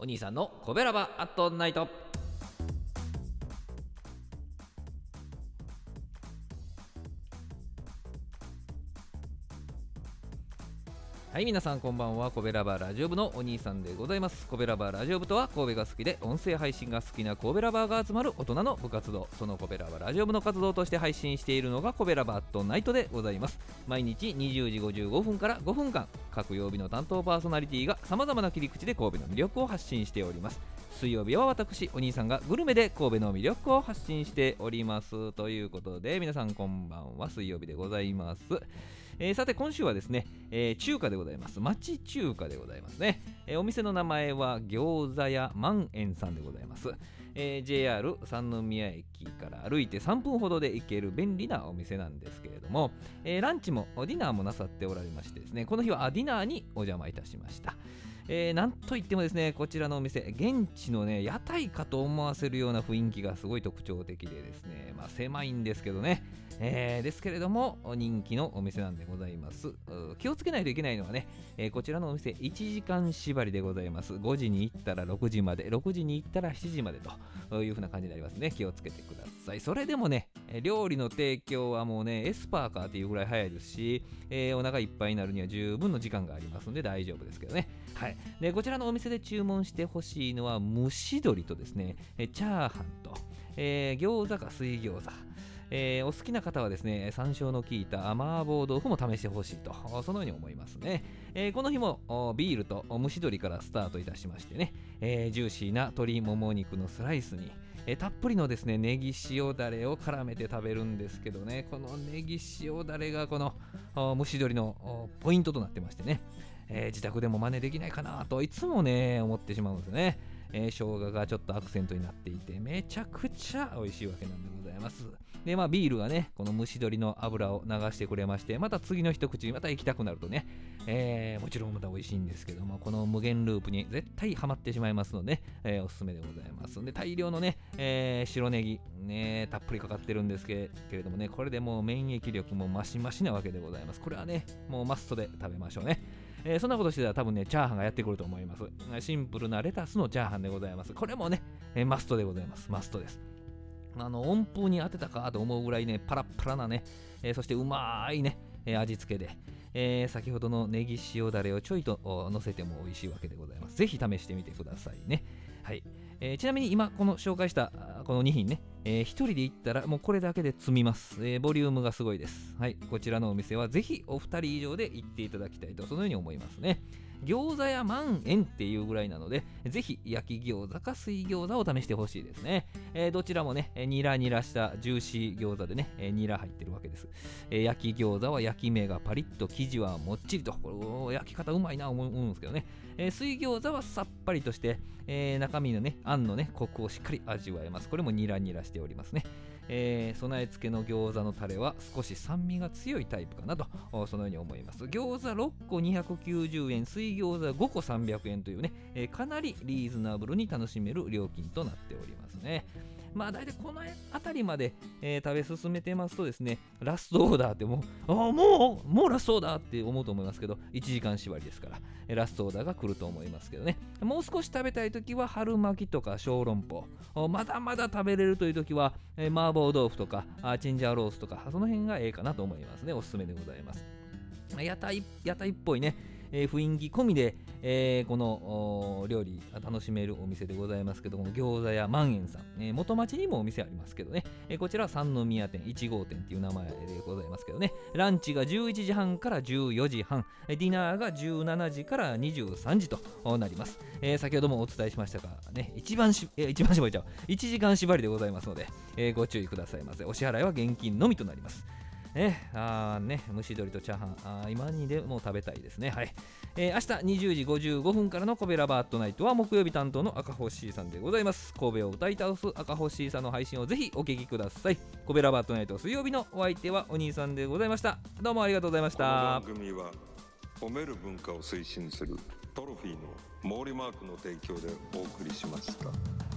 お兄さんのコベラバアットナイト。はい皆さんこんばんは。コベラバーラジオ部のお兄さんでございます。コベラバーラジオ部とは神戸が好きで音声配信が好きなコベラバーが集まる大人の部活動。そのコベラバーラジオ部の活動として配信しているのがコベラバーアットナイトでございます。毎日20時55分から5分間各曜日の担当パーソナリティがさまざまな切り口で神戸の魅力を発信しております。水曜日は私お兄さんがグルメで神戸の魅力を発信しております。ということで皆さんこんばんは。水曜日でございます。えー、さて今週はですね、えー、中華でございます。町中華でございますね、えー、お店の名前は餃子屋万円さんでございます、えー JR 三宮駅から歩いて3分ほどで行ける便利なお店なんですけれども、えランチもディナーもなさっておられましてですねこの日はディナーにお邪魔いたしましたえー、なんといってもですね、こちらのお店、現地のね、屋台かと思わせるような雰囲気がすごい特徴的でですね、まあ、狭いんですけどね、えー、ですけれども、人気のお店なんでございます。気をつけないといけないのはね、えー、こちらのお店、1時間縛りでございます。5時に行ったら6時まで、6時に行ったら7時までとというふうな感じになりますね。気をつけてください。それでもね、料理の提供はもうね、エスパーかっていうぐらい早いですし、えー、お腹いっぱいになるには十分の時間がありますので大丈夫ですけどね。はい。でこちらのお店で注文してほしいのは蒸し鶏とですねチャーハンと、えー、餃子か水餃子えー、お好きな方はですね、山椒の効いた麻婆豆腐も試してほしいと、そのように思いますね。えー、この日もビールと蒸し鶏からスタートいたしましてね、えー、ジューシーな鶏もも肉のスライスに、えたっぷりのですね、ネギ塩だれを絡めて食べるんですけどね、このネギ塩だれがこの蒸し鶏のポイントとなってましてね、え、自宅でも真似できないかなといつもね思ってしまうんですね、えー、生姜がちょっとアクセントになっていてめちゃくちゃ美味しいわけなんでございます。いますでまあビールがねこの蒸し鶏の油を流してくれましてまた次の一口また行きたくなるとね、えー、もちろんまた美味しいんですけどもこの無限ループに絶対ハマってしまいますので、えー、おすすめでございますで大量のね、えー、白ネギねたっぷりかかってるんですけれどもねこれでもう免疫力もマシマシなわけでございますこれはねもうマストで食べましょうねえー、そんなことしてたら多分ね、チャーハンがやってくると思います。シンプルなレタスのチャーハンでございます。これもね、えー、マストでございます。マストです。あの温風に当てたかと思うぐらいね、パラッパラなね、えー、そしてうまいね、えー、味付けで、えー、先ほどのネギ塩だれをちょいと乗せても美味しいわけでございます。ぜひ試してみてくださいね。はい。えー、ちなみに今この紹介したこの2品ね、えー、1人で行ったらもうこれだけで積みます、えー、ボリュームがすごいです。はい。こちらのお店はぜひお二人以上で行っていただきたいとそのように思いますね。餃子屋万円っていうぐらいなので、ぜひ焼き餃子か水餃子を試してほしいですね。えー、どちらもね、ニラニラしたジューシー餃子でね、えー、ニラ入ってるわけです。えー、焼き餃子は焼き目がパリッと、生地はもっちりと、これ焼き方うまいな思うんですけどね。えー、水餃子はさっぱりとして、えー、中身のね、あんのね、コクをしっかり味わえます。これもニラニラしておりますね。えー、備え付けの餃子のタレは少し酸味が強いタイプかなとそのように思います。餃子6個290円水餃子5個300円というね、えー、かなりリーズナブルに楽しめる料金となっておりますね。まあ大体この辺りまで、えー、食べ進めてますとですね、ラストオーダーってもう、ああ、もう、もうラストオーダーって思うと思いますけど、1時間縛りですから、ラストオーダーが来ると思いますけどね。もう少し食べたいときは春巻きとか小籠包、まだまだ食べれるというときは、えー、麻婆豆腐とかあチンジャーロースとか、その辺がええかなと思いますね。おすすめでございます。屋台屋台っぽいね、えー、雰囲気込みで、えー、この料理楽しめるお店でございますけども餃子屋万円さん、えー、元町にもお店ありますけどね、えー、こちらは三宮店1号店っていう名前でございますけどね。ランチが11時半から14時半。ディナーが17時から23時となります、えー、先ほどもお伝えしましたがね一番し、えー、一番縛りちゃう。1時間縛りでございますので、えー、ご注意くださいませ。お支払いは現金のみとなります。ね、あね、蒸し鶏とチャーハン、あ今にでも食べたいですね。はい。えー、明日20時55分からのコベラバートナイトは木曜日担当の赤星さんでございます。神戸を歌い倒す赤星さんの配信をぜひお聞きください。コベラバートナイト水曜日のお相手はお兄さんでございました。どうもありがとうございました。この番組は褒める文化を推進するトロフィーの毛利マークの提供でお送りしました。